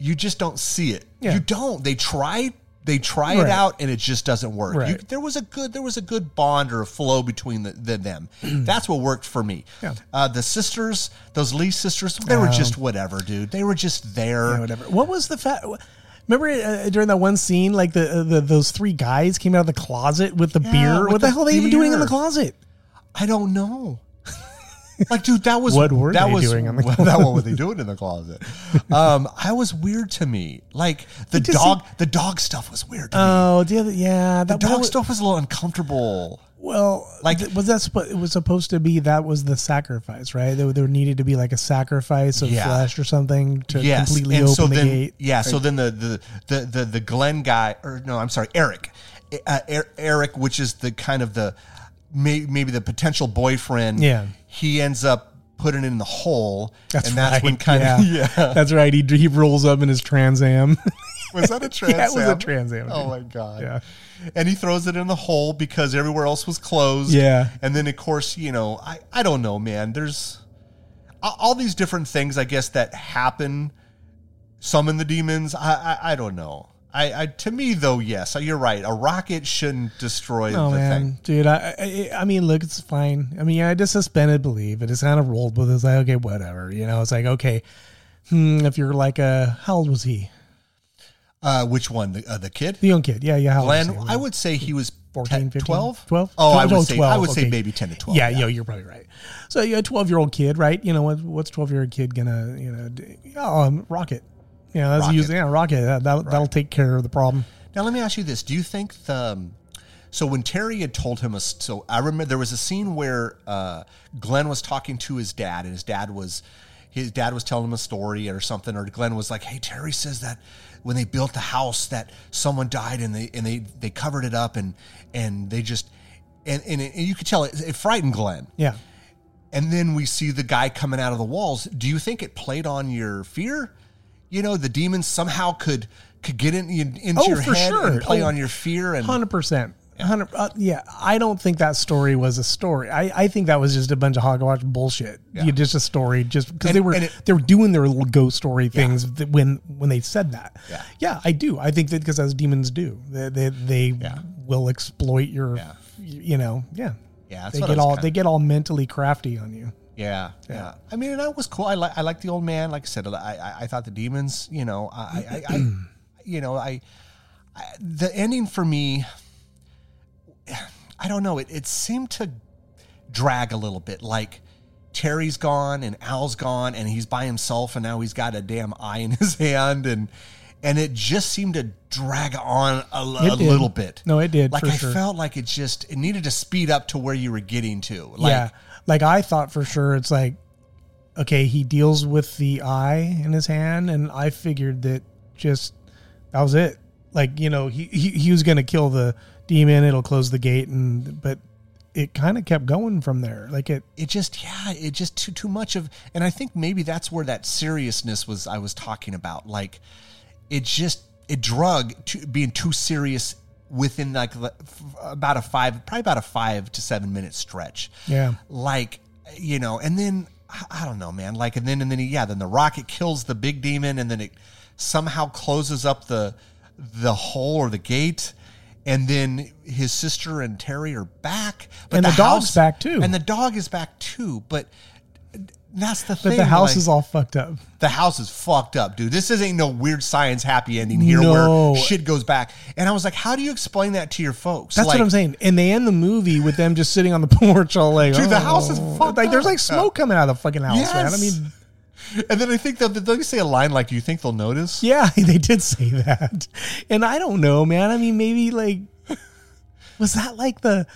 you just don't see it Yeah. you don't they try they try it out and it just doesn't work Right. You- there was a good there was a good bond or a flow between the, the them [CLEARS THROAT] that's what worked for me Yeah. uh, the sisters those lee sisters they were just whatever dude they were just there Yeah, whatever. What was the fact? Remember uh, during that one scene, like the, the those three guys came out of the closet with the Yeah, beer. with What the, the hell are they even doing in the closet? I don't know. Like, dude, that was What were that they was, doing in the [LAUGHS] closet? that what were they doing in the closet? [LAUGHS] Um, I was weird to me. Like the It just dog, the dog stuff was weird to me. Oh, the other, yeah, The that dog was, stuff was a little uncomfortable. Well, Like- like was that suppo- it was supposed to be that was the sacrifice, right? There, there needed to be like a sacrifice of Yeah. flesh or something to yes, completely and open so the then, gate. yeah. So then the, the the the the Glenn guy, or no, I'm sorry, Eric, uh, Er- Eric, which is the kind of the may, maybe the potential boyfriend. Yeah. he ends up putting it in the hole, That's and that's right. when kind yeah. of [LAUGHS] yeah. That's right. He he rolls up in his Trans Am. [LAUGHS] Was that a Trans [LAUGHS] yeah, it was a Trans Am. Oh my god. Yeah. And he throws it in the hole because everywhere else was closed. Yeah. And then of course, you know, I I don't know, man. There's all these different things I guess that happen summon the demons. I I, I don't know. I, I to me though, yes, you're right. A rocket shouldn't destroy Oh the man, thing. dude. I, I I mean, look, it's fine. I mean, yeah, I just suspended belief. I just kind of rolled with it. It's like, okay, whatever. You know, it's like, okay, hmm, if you're like a, how old was he? Uh, which one? The uh, the kid? The young kid. Yeah, yeah. How Glenn. I would say he was 14, 10, 15, 12? 12? Oh, I would No, say I 12, would say maybe 10 to 12. Yeah, yeah, you're probably right. So you're a 12 year old kid, right? You know what? What's 12 year old kid gonna, you know, do? Oh, um, rocket. Yeah, that's Rocket. usually yeah, rocket. That, that'll, that'll take care of the problem. Now let me ask you this: Do you think the um, so when Terry had told him a so I remember there was a scene where uh, Glenn was talking to his dad, and his dad was his dad was telling him a story or something, or Glenn was like, "Hey, Terry says that when they built the house that someone died and they and they they covered it up and and they just and and, it, and you could tell it, it frightened Glenn." Yeah. and then we see the guy coming out of the walls. Do you think it played on your fear? You know, the demons somehow could could get in, in- into Oh, your head sure. and play Oh, on your fear. And Hundred percent. Hundred. Uh, yeah, I don't think that story was a story. I, I think that was just a bunch of hogwash bullshit. Yeah. You just a story, just because they were it- they were doing their little ghost story things that when when they said that. Yeah. yeah, I do. I think that because as demons do, they they, they Yeah. will exploit your, Yeah. you know, yeah, Yeah, that's they get all they get all mentally crafty on you. Yeah, yeah, I mean, and that was cool. I like I like the old man. Like I said, I I, I thought the demons. You know, I I, I, I [CLEARS THROAT] you know I, I the ending for me. I don't know. It it seemed to drag a little bit. Like Terry's gone and Al's gone and he's by himself and now he's got a damn eye in his [LAUGHS] hand and and it just seemed to drag on a, a little bit. No, it did, Like I sure. felt like it just it needed to speed up to where you were getting to. Like, yeah, like I thought for sure. It's like, okay, he deals with the eye in his hand, and I figured that just that was it. Like you know, he he, he was gonna kill the demon. It'll close the gate, and but it kind of kept going from there. Like it. it just yeah it just too too much of and i think maybe that's where that seriousness was i was talking about like it just it drug to being too serious within like about a five probably about a five to seven minute stretch Yeah. like you know and then I- i don't know man like and then and then yeah then the rocket kills the big demon and then it somehow closes up the the hole or the gate and then his sister and terry are back And the dog's back, too. and the dog is back too but that's the But thing the house like, is all fucked up. the house is fucked up, dude. This isn't no weird science happy ending here No. where shit goes back. And I was like, how do you explain that to your folks? That's like, what I'm saying. And they end the movie with them just sitting on the [LAUGHS] porch, all like, Dude, the oh. house is fucked like there's like smoke coming out of the fucking house, man. I mean, And then I think that you say a line like, "Do you think they'll notice?" Yeah, [LAUGHS] they did say that. And I don't know, man. I mean, maybe like [LAUGHS] was that like the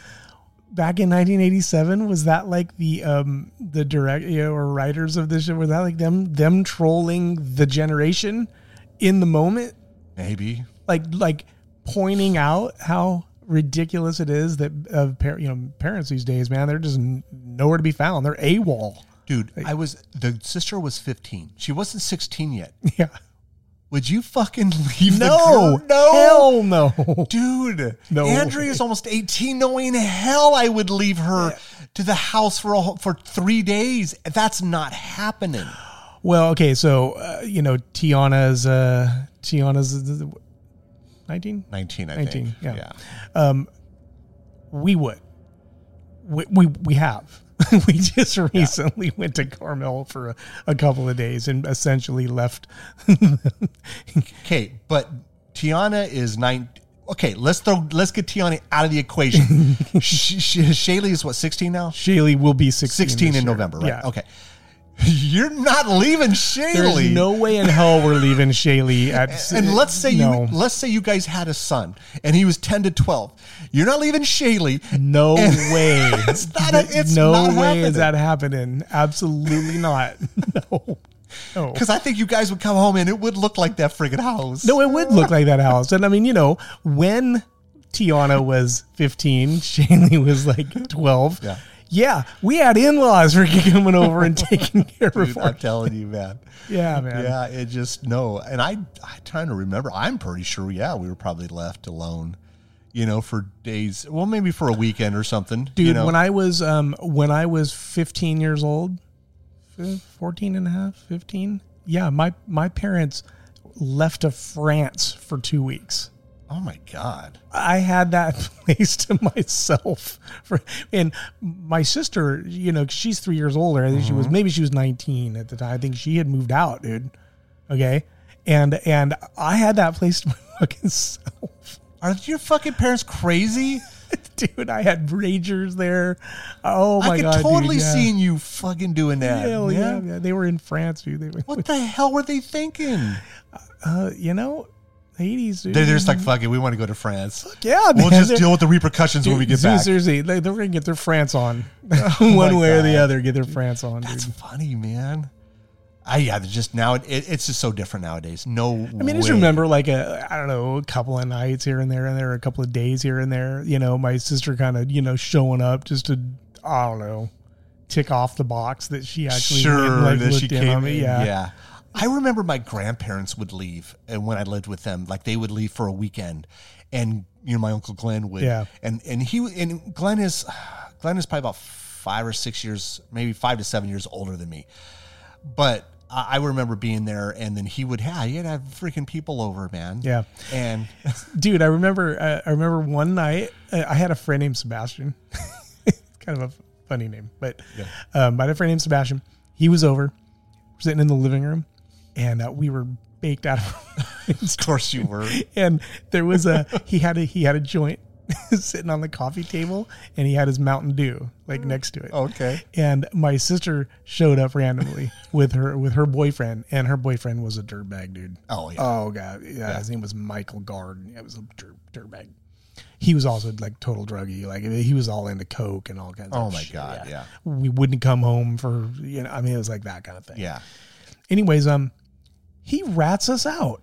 back in 1987 was that like the um the direct you know, or writers of this show was that like them them trolling the generation in the moment Maybe. like like pointing out how ridiculous it is that of par- you know parents these days man they're just nowhere to be found they're AWOL Dude, I was the sister was 15. She wasn't 16 yet. [LAUGHS] yeah Would you fucking [LAUGHS] leave no the girl? No. hell no [LAUGHS] Dude, No Andrea is almost 18. No way in hell I would leave her to the house for a, for 3 days. That's not happening. [GASPS] Well, okay, so uh, you know Tiana's uh Tiana's 19 19, I 19, think. yeah. we would we we, we have [LAUGHS] we just recently went to Carmel for a, a couple of days and essentially left [LAUGHS] Okay, but Tiana is nine. Okay, let's throw let's get Tiana out of the equation. [LAUGHS] Sh- Sh- Shaylee is what 16 now. Shaylee will be 16, 16 in year. November, right? Yeah. Okay. [LAUGHS] You're not leaving Shaylee. There's no way in hell we're leaving [LAUGHS] Shaylee at and let's eh, say no. you let's say you guys had a son and he was 10 to 12. You're not leaving Shaylee. no [LAUGHS] And- way. It's not a- it's no not way happening. is that happening. Absolutely not. No. No. Because I think you guys would come home and it would look like that friggin' house. No, it would look like that house. And I mean, you know, when Tiana was 15, Shaylee was like 12. Yeah. Yeah, we had in laws for coming over and [LAUGHS] taking care of Dude, her. I'm telling you, man. Yeah, man. Yeah, it just no. And I I'm trying to remember. I'm pretty sure. Yeah, we were probably left alone. You know, for days. Well, maybe for a weekend or something. Dude, you know? when I was um when I was 15 years old, 14 and a half, 15. Yeah, my my parents left to France for 2 weeks. Oh my god. I had that [LAUGHS] place to myself for, and my sister, you know, she's three years older. I think she Mm-hmm. was, maybe she was 19 at the time. I think she had moved out, dude. Okay. And, and I had that place to [LAUGHS] my fucking self. Are your fucking parents crazy? [LAUGHS] Dude, I had ragers there. Oh my god. I could God. totally dude, yeah. see you fucking doing that. Hell yeah, man. yeah. They were in France, dude. They were, What the hell were they thinking? uh, you know, 80s, dude. They're just like, fuck it, we want to go to France. yeah, We'll man. just They're- deal with the repercussions when we get Dude, back. Seriously, they, they're going to get their France on. [LAUGHS] [LAUGHS] One oh way or the other, get their France on, dude. That's funny, man. I yeah, they're just now it, it, it's just so different nowadays. No, I mean, I just remember like a I don't know a couple of nights here and there and there, a couple of days here and there. You know, my sister kind of you know showing up just to I don't know tick off the box that she actually sure like, that she in came me. in. Yeah. yeah. I remember my grandparents would leave, and when I lived with them, like they would leave for a weekend, and you know my uncle Glenn would, Yeah. and and he and Glenn is Glenn is probably about five or six years, maybe five to seven years older than me, but. I I remember being there, and then he would, yeah, he'd have freaking people over, man. Yeah. and [LAUGHS] dude. I remember uh, I remember one night uh, I had a friend named Sebastian. [LAUGHS] kind of a funny name, but um, I had a friend named Sebastian. He was over, sitting in the living room, and uh, we were baked out of. [LAUGHS] of course you were. and there was a he had a he had a joint [LAUGHS] sitting on the coffee table and he had his mountain dew like next to it Okay. and my sister showed up randomly with her with her boyfriend and her boyfriend was a dirtbag dude Oh yeah. oh god yeah, his name was michael gard it was a dirt, dirtbag he was also like total druggy like he was all into coke and all kinds Oh of Oh my shit, God, yeah. we wouldn't come home for you know i mean it was like that kind of thing yeah. anyways, um, he rats us out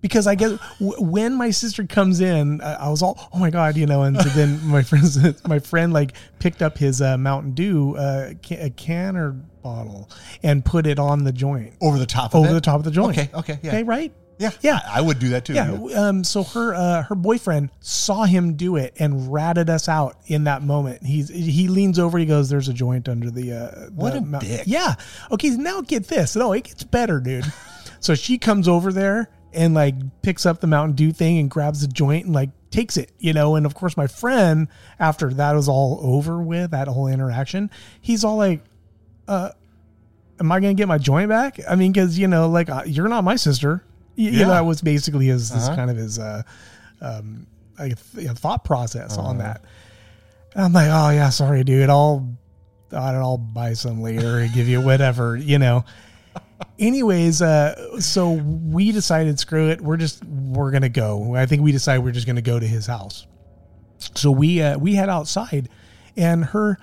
because I guess [SIGHS] when my sister comes in, I was all, oh my god, you know, and so [LAUGHS] then my friends, [LAUGHS] my friend like picked up his uh, Mountain Dew, uh, a can or bottle, and put it on the joint Over the top of over it? the top of the joint. Okay, okay, yeah. okay, right. Yeah. Yeah. I, would do that too. Yeah. Um. So her uh, her boyfriend saw him do it and ratted us out in that moment. He's he leans over. He goes, "There's a joint under the." Uh, What the a mount-" dick. Yeah. Okay. Now get this. No, it gets better, dude. [LAUGHS] so she comes over there and like picks up the Mountain Dew thing and grabs the joint and like takes it, you know. And of course, my friend, after that was all over with that whole interaction, he's all like, "Uh, am I gonna get my joint back? I mean, because you know, like uh, you're not my sister. You, you know, Yeah. that was basically his, Uh-huh. kind of his uh, um, like, th- thought process Uh-huh. on that. And I'm like, oh yeah, sorry, dude. I'll I don't know, I'll buy some later and give you whatever, you know. Anyways, uh, so we decided, screw it. We're just we're gonna go. I think we decided we're just gonna go to his house. So we uh, we head outside, and her,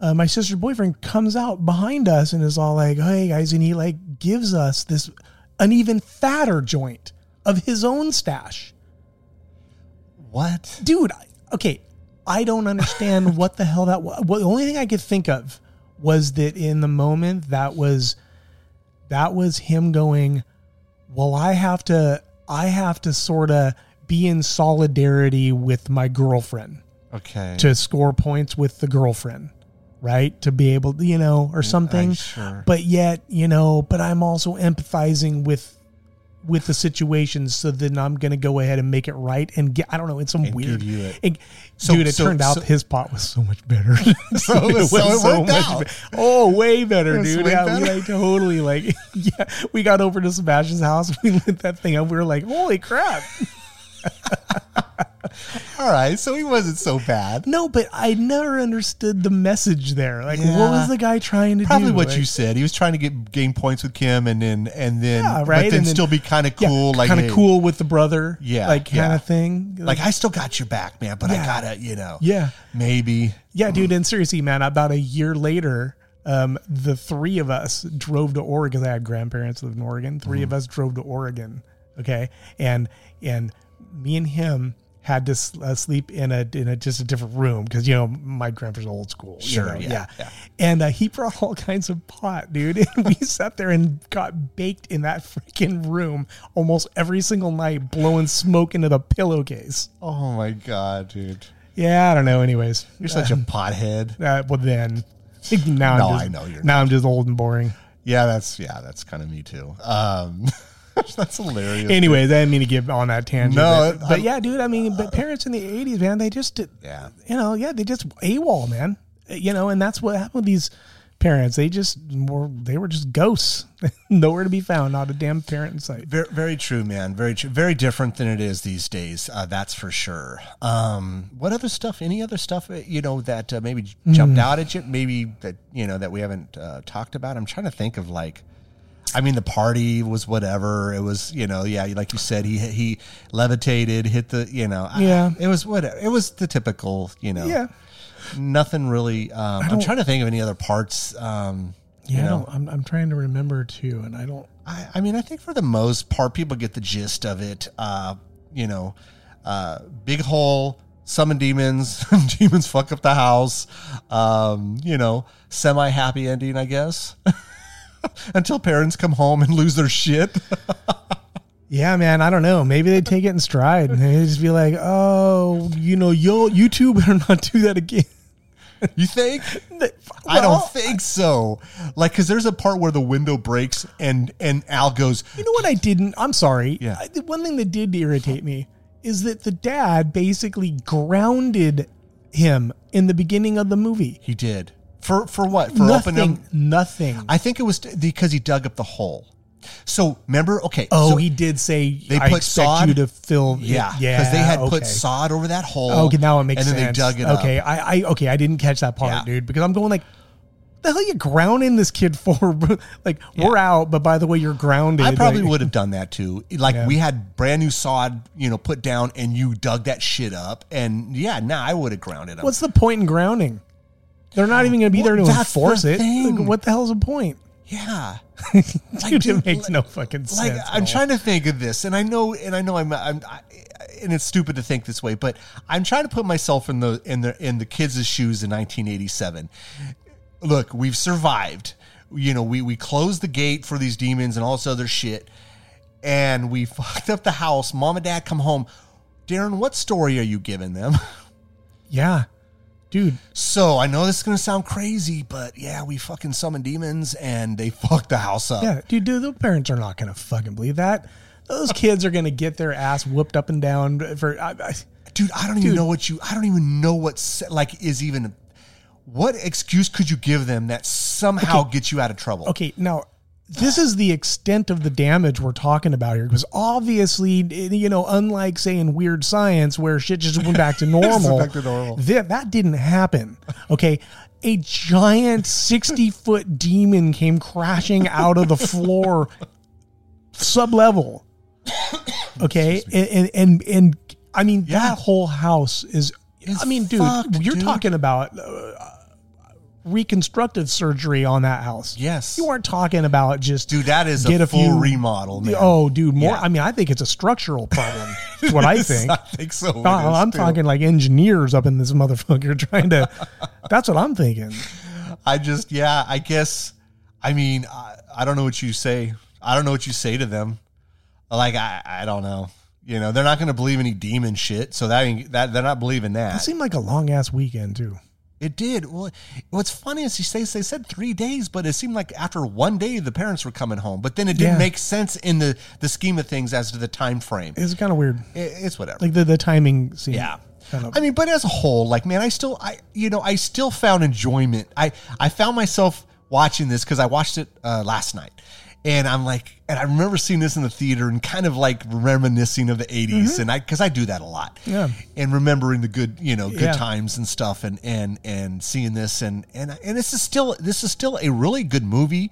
uh, my sister's boyfriend comes out behind us and is all like, "Hey guys," and he like gives us this an even fatter joint of his own stash, What? dude. I- Okay, I don't understand [LAUGHS] what the hell that was. Well, the only thing I could think of was that in the moment that was that was him going, "Well, I have to, I have to sort of." Be in solidarity with my girlfriend Okay. to score points with the girlfriend, right? To be able, to, you know, or something. sure. But yet, you know, but I'm also empathizing with with the situation, so then I'm going to go ahead and make it right and get. I don't know. It's some And weird. give you it. it- So- dude, it so- turned out so- his pot was so much better. [LAUGHS] [LAUGHS] So it was- so it worked out. oh, way better, dude. way Yeah, we like totally like. [LAUGHS] Yeah, we got over to Sebastian's house. We lit that thing up. We were like, holy crap. All right. So he wasn't so bad. No, but I never understood the message there. Like, what was the guy trying to Probably do? what Like, you said. He was trying to get gain points with Kim, and then and then, Yeah, but right, then and then- still be kind of yeah, cool, like kind of hey, cool with the brother, Yeah, like kind yeah. of thing. Like I still got your back, man, but I gotta, you know, yeah, maybe. yeah, dude. And seriously, man, about a year later, um, the three of us drove to Oregon. I had grandparents live in Oregon. 3 Mm-hmm. of us drove to Oregon. Okay, and and me and him had to uh, sleep in a in a just a different room because you know my grandpa's old school. you Sure, know, yeah, yeah. And uh, he brought all [LAUGHS] kinds of pot, dude. And [LAUGHS] we sat there and got baked in that freaking room almost every single night, blowing smoke into the pillowcase. Oh my god, dude, Yeah, I don't know. Anyways, you're such a [LAUGHS] pothead. uh, well then, now No, I'm just, I know you're now I'm just old and boring. Yeah, that's yeah, that's kind of me too. Um, that's hilarious. Anyways, I didn't mean to get on that tangent. No, but, but yeah, dude. I mean, but parents in the '80s, man, they just did. Yeah. you know, yeah, they just AWOL, man. You know, and that's what happened with these parents. They just were they were just ghosts, [LAUGHS] nowhere to be found, not a damn parent in sight. Very, very true, man. Very true. Very different than it is these days. Uh, that's for sure. Um, what other stuff? Any other stuff? uh, You know that uh, maybe jumped out at you? Maybe that you know that we haven't uh, talked about. I'm trying to think of like. I mean, the party was whatever. It was, you know, yeah, like you said, he he levitated, hit the, you know, I- Yeah. it was whatever. It was the typical, you know, Yeah, nothing really. Um, I'm trying to think of any other parts. Um, yeah. you know, I'm I'm trying to remember too, and I don't. I, I mean, I think for the most part, people get the gist of it. Uh, you know, uh, big hole, summon demons, [LAUGHS] demons fuck up the house. Um, you know, semi happy ending, I guess. [LAUGHS] [LAUGHS] Until parents come home and lose their shit. [LAUGHS] Yeah, man, I don't know. Maybe they take it in stride and they just be like, "Oh, you know, yo, you two better not do that again." You think? [LAUGHS] I don't think so. Like, because there's a part where the window breaks and and Al goes, You know what I didn't? I'm sorry. Yeah. I, the one thing that did irritate me is that the dad basically grounded him in the beginning of the movie. he did for for what for nothing. opening. Nothing. I think it was because he dug up the hole. So remember, okay. oh, so he did say They I put sod? you to fill. Yeah, yeah. because they had okay. put sod over that hole. Okay, now it makes and then they dug it up. okay, I, I okay, I didn't catch that part, Yeah. dude, because I'm going like, the hell you grounding this kid [LAUGHS] for? [LAUGHS] like we're out, but by the way, you're grounded. I probably Like, would have done that too. [LAUGHS] Like Yeah. we had brand new sod, you know, put down, and you dug that shit up, and yeah, nah, I would have grounded him. What's the point in grounding? They're not even going to be there to Well, that's the enforce it. Like, what the hell's the point? yeah, [LAUGHS] Dude, dude, it makes like- no fucking sense. like I'm all. trying to think of this, and I know, and I know, I'm, I'm, I, and it's stupid to think this way, but I'm trying to put myself in the in the in the kids' shoes in 1987. Look, we've survived. You know, we we closed the gate for these demons and all this other shit, and we fucked up the house. Mom and dad come home. Darren, what story are you giving them? [LAUGHS] Yeah, dude. So I know this is gonna sound crazy, but yeah, we fucking summoned demons and they [LAUGHS] fucked the house up. Yeah, dude. Dude, the parents are not going to fucking believe that. Those kids are going to get their ass whooped up and down for. I, I, dude i don't even know what you i don't even know what like is even what excuse could you give them that somehow gets you out of trouble okay, now this is the extent of the damage we're talking about here because obviously, you know, unlike say in Weird Science where shit just went back to [LAUGHS] normal, back to normal. That, that didn't happen. Okay. A giant 60 foot demon came crashing out of the floor sub level. [COUGHS] Okay. And, and, and, and I mean, that whole house is is I mean, dude, fucked, you're dude. talking about uh, reconstructive surgery on that house. Yes. You weren't talking about just Dude, that is get a, a full few- remodel, man. Oh, dude, more. Yeah. I mean, I think it's a structural problem. [LAUGHS] Is what I think. I think so. I, uh, I'm too. talking like engineers up in this motherfucker [LAUGHS] trying to. that's what I'm thinking. I just, yeah, I guess. I mean, I, I don't know what you say. I don't know what you say to them. Like, I, I don't know. You know, they're not going to believe any demon shit. So that, ain't- that they're not believing It that. seemed like a long ass weekend too. It did. Well, what's funny is say they said three days, but it seemed like after one day the parents were coming home. But then it didn't Yeah. make sense in the the scheme of things as to the time frame. It's kind of weird. It- it's whatever. Like the the timing scene. Yeah. Kind of. I mean, but as a whole, like man, I still I you know, I still found enjoyment. I I found myself watching this cuz I watched it uh, last night. And I'm like and I remember seeing this in the theater and kind of like reminiscing of the 80s and I cuz I do that a lot. Mm-hmm. Yeah. And remembering the good, you know, good Yeah. times and stuff and and and seeing this and and and this is still this is still a really good movie.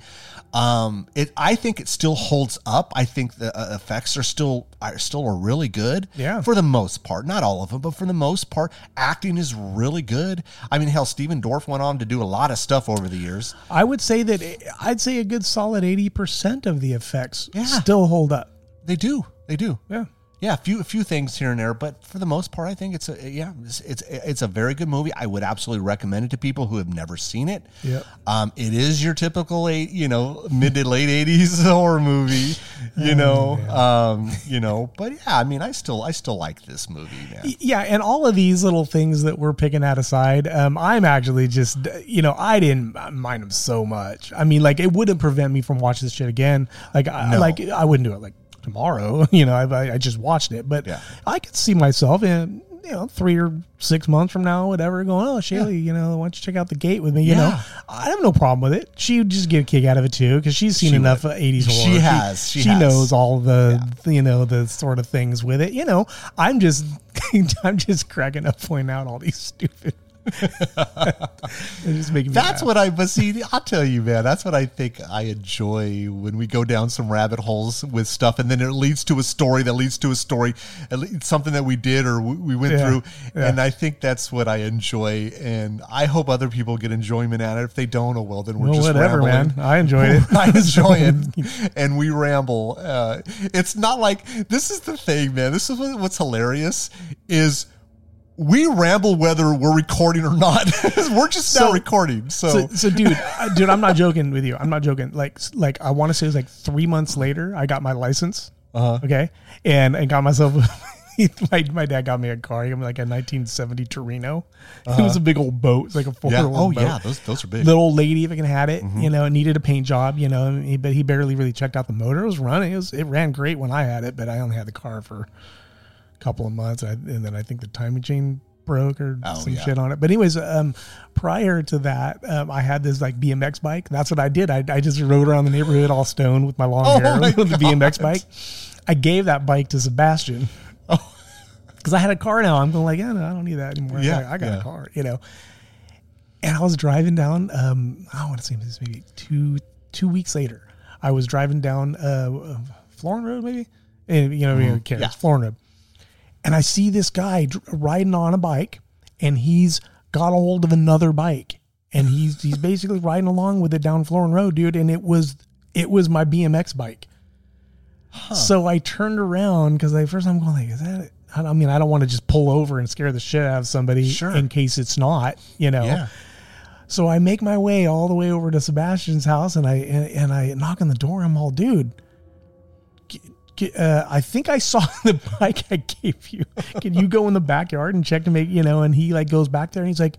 Um it I think it still holds up. I think the uh, effects are still are still are really good Yeah. for the most part, not all of them, but for the most part, acting is really good. I mean, hell, Stephen Dorff went on to do a lot of stuff over the years. I would say that I'd say a good solid eighty percent of the effects Yeah. still hold up. They do, they do. Yeah. Yeah, a few a few things here and there, but for the most part, I think it's a yeah, it's it's, it's a very good movie. I would absolutely recommend it to people who have never seen it. Yep. Um, it is your typical eight, you know, mid to late eighties [LAUGHS] horror movie, you know, um, you know. But yeah, I mean, I still I still like this movie, man. Yeah, and all of these little things that we're picking at aside, um, I'm actually just, you know, I didn't mind them so much. I mean, like, it wouldn't prevent me from watching this shit again. Like, I, No. like I wouldn't do it like tomorrow. [LAUGHS] You know, I, I just watched it, but Yeah. I could see myself in, you know, three or six months from now, whatever, going, oh, Shaylee, you know, why don't you check out the gate with me? You know, I have no problem with it. She would just get a kick out of it too because she's seen She enough would. of 80s She horror. has. She she has. knows all the you know the sort of things with it. You know, I'm just [LAUGHS] I'm just cracking up pointing out all these stupid. They're just making me. That's what I, but see, I'll tell you, man, that's what I think I enjoy when we go down some rabbit holes with stuff and then it leads to a story that leads to a story, something that we did or we- we went Yeah, through. yeah. And I think that's what I enjoy. And I hope other people get enjoyment out of it. If they don't, oh well, then we're Well, just whatever, rambling. man. I enjoyed it. [LAUGHS] I enjoy it, [LAUGHS] and we ramble. Uh, it's not like this is the thing, man. This is what's hilarious is we ramble whether we're recording or not. [LAUGHS] we're just So- now recording, so, So, so dude, uh, dude, I'm not joking with you. I'm not joking. Like, like I want to say it's like three months later, I got my license. Uh-huh. Okay, and and got myself. [LAUGHS] my, my dad got me a car. He got me like a 1970 Torino. It was a big old boat. It's like a four Uh-huh. yeah. Oh boat. yeah, those those are big. the old lady can had it. Mm-hmm. You know, it needed a paint job. You know, but he barely really checked out the motor. It was running. It was it ran great when I had it, but I only had the car for couple of months, I, and then I think the timing chain broke or Oh, some yeah. shit on it. But anyways, um, prior to that, um, I had this like BMX bike. That's what I did. I, I just rode around the neighborhood all stoned with my long Oh, hair my [LAUGHS] with the BMX bike. I gave that bike to Sebastian. [LAUGHS] Because I had a car now. I'm going like, yeah, no, I don't need that anymore. Yeah, I got, I got yeah. a car, you know. And I was driving down. Um, I want to say this maybe two two weeks later. I was driving down uh, Florin Road, maybe, and you know, mm cares Mm-hmm. Yeah. Florin Road. And I see this guy riding on a bike, and he's got a hold of another bike, and he's he's basically riding along with it down Florin Road, dude. And it was it was my BMX bike. So I turned around because I first I'm going like, is that? It? I I mean, I don't want to just pull over and scare the shit out of somebody Sure. in case it's not, you know. Yeah. So I make my way all the way over to Sebastian's house, and I and, and I knock on the door. I'm all, dude. Uh, I think I saw [LAUGHS] the bike I gave you. Can you go in the backyard and check to make you know? And he like goes back there and he's like,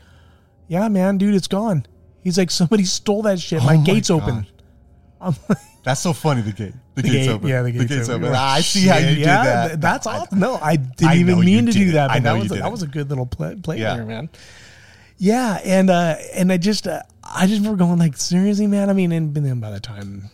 "Yeah, man, dude, it's gone." He's like, "Somebody stole that shit. My Oh my gate's God. open." [LAUGHS] I'm like, That's so funny. The gate. The, the gate's gate- open. Yeah, the gate's, open. open. I see how you Shit, did that. th- That's awesome. No, I [LAUGHS] didn't I even mean to do it. that. I know that you was did that was a good little play, play Yeah. there, man. Yeah, and uh and I just uh, I just remember going like seriously, man. I mean, and then by the time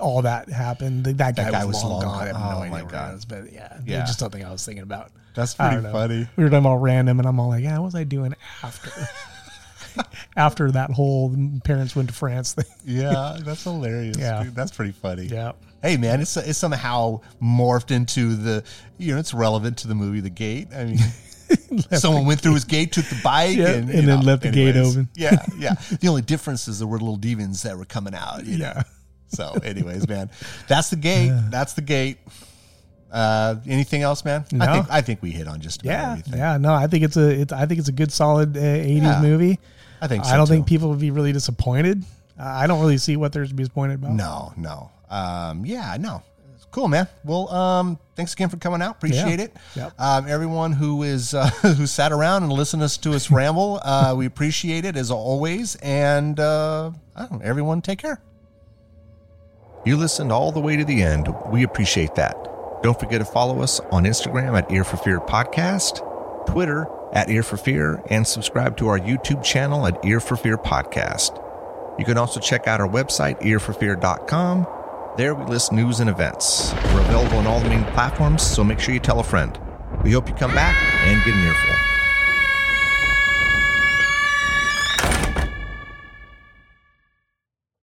all that happened, th- that guy, guy was, was long long gone. I have gone. Oh no Oh, idea my where God. was, but yeah, Yeah. yeah, just something I was thinking about. That's pretty funny. We were talking about random, and I'm all like, yeah, what was I doing after? [LAUGHS] after that whole parents went to France thing. Yeah, [LAUGHS] that's hilarious. Yeah. dude. That's pretty funny. Yeah. Hey man, it's it's somehow morphed into the you know it's relevant to the movie The Gate. I mean, [LAUGHS] Someone went through his gate, took the bike, Yeah, and, and then know, left the gate open. Yeah, yeah. The only difference is there were little demons that were coming out. you know. So, anyways, man, that's the gate. [SIGHS] That's the gate. Uh, anything else, man? I No. think I think we hit on just about Yeah, everything. yeah. No, I think it's a. It's, I think it's a good, solid uh, '80s Yeah, movie. I think. So I don't too. think people would be really disappointed. Uh, I don't really see what there's to be disappointed about. No, no. Um, yeah, no. It's cool, man. Well, um, thanks again for coming out. Appreciate Yeah. it. Yep. Um, everyone who is uh, [LAUGHS] who sat around and listened us to us ramble, uh, we appreciate it as always. And uh, I don't know, everyone, take care. You listened all the way to the end. We appreciate that. Don't forget to follow us on Instagram at Ear for Fear Podcast, Twitter at Ear for Fear, and subscribe to our YouTube channel at Ear for Fear Podcast. You can also check out our website, earforfear.com. There we list news and events. We're available on all the main platforms, so make sure you tell a friend. We hope you come back and get an earful.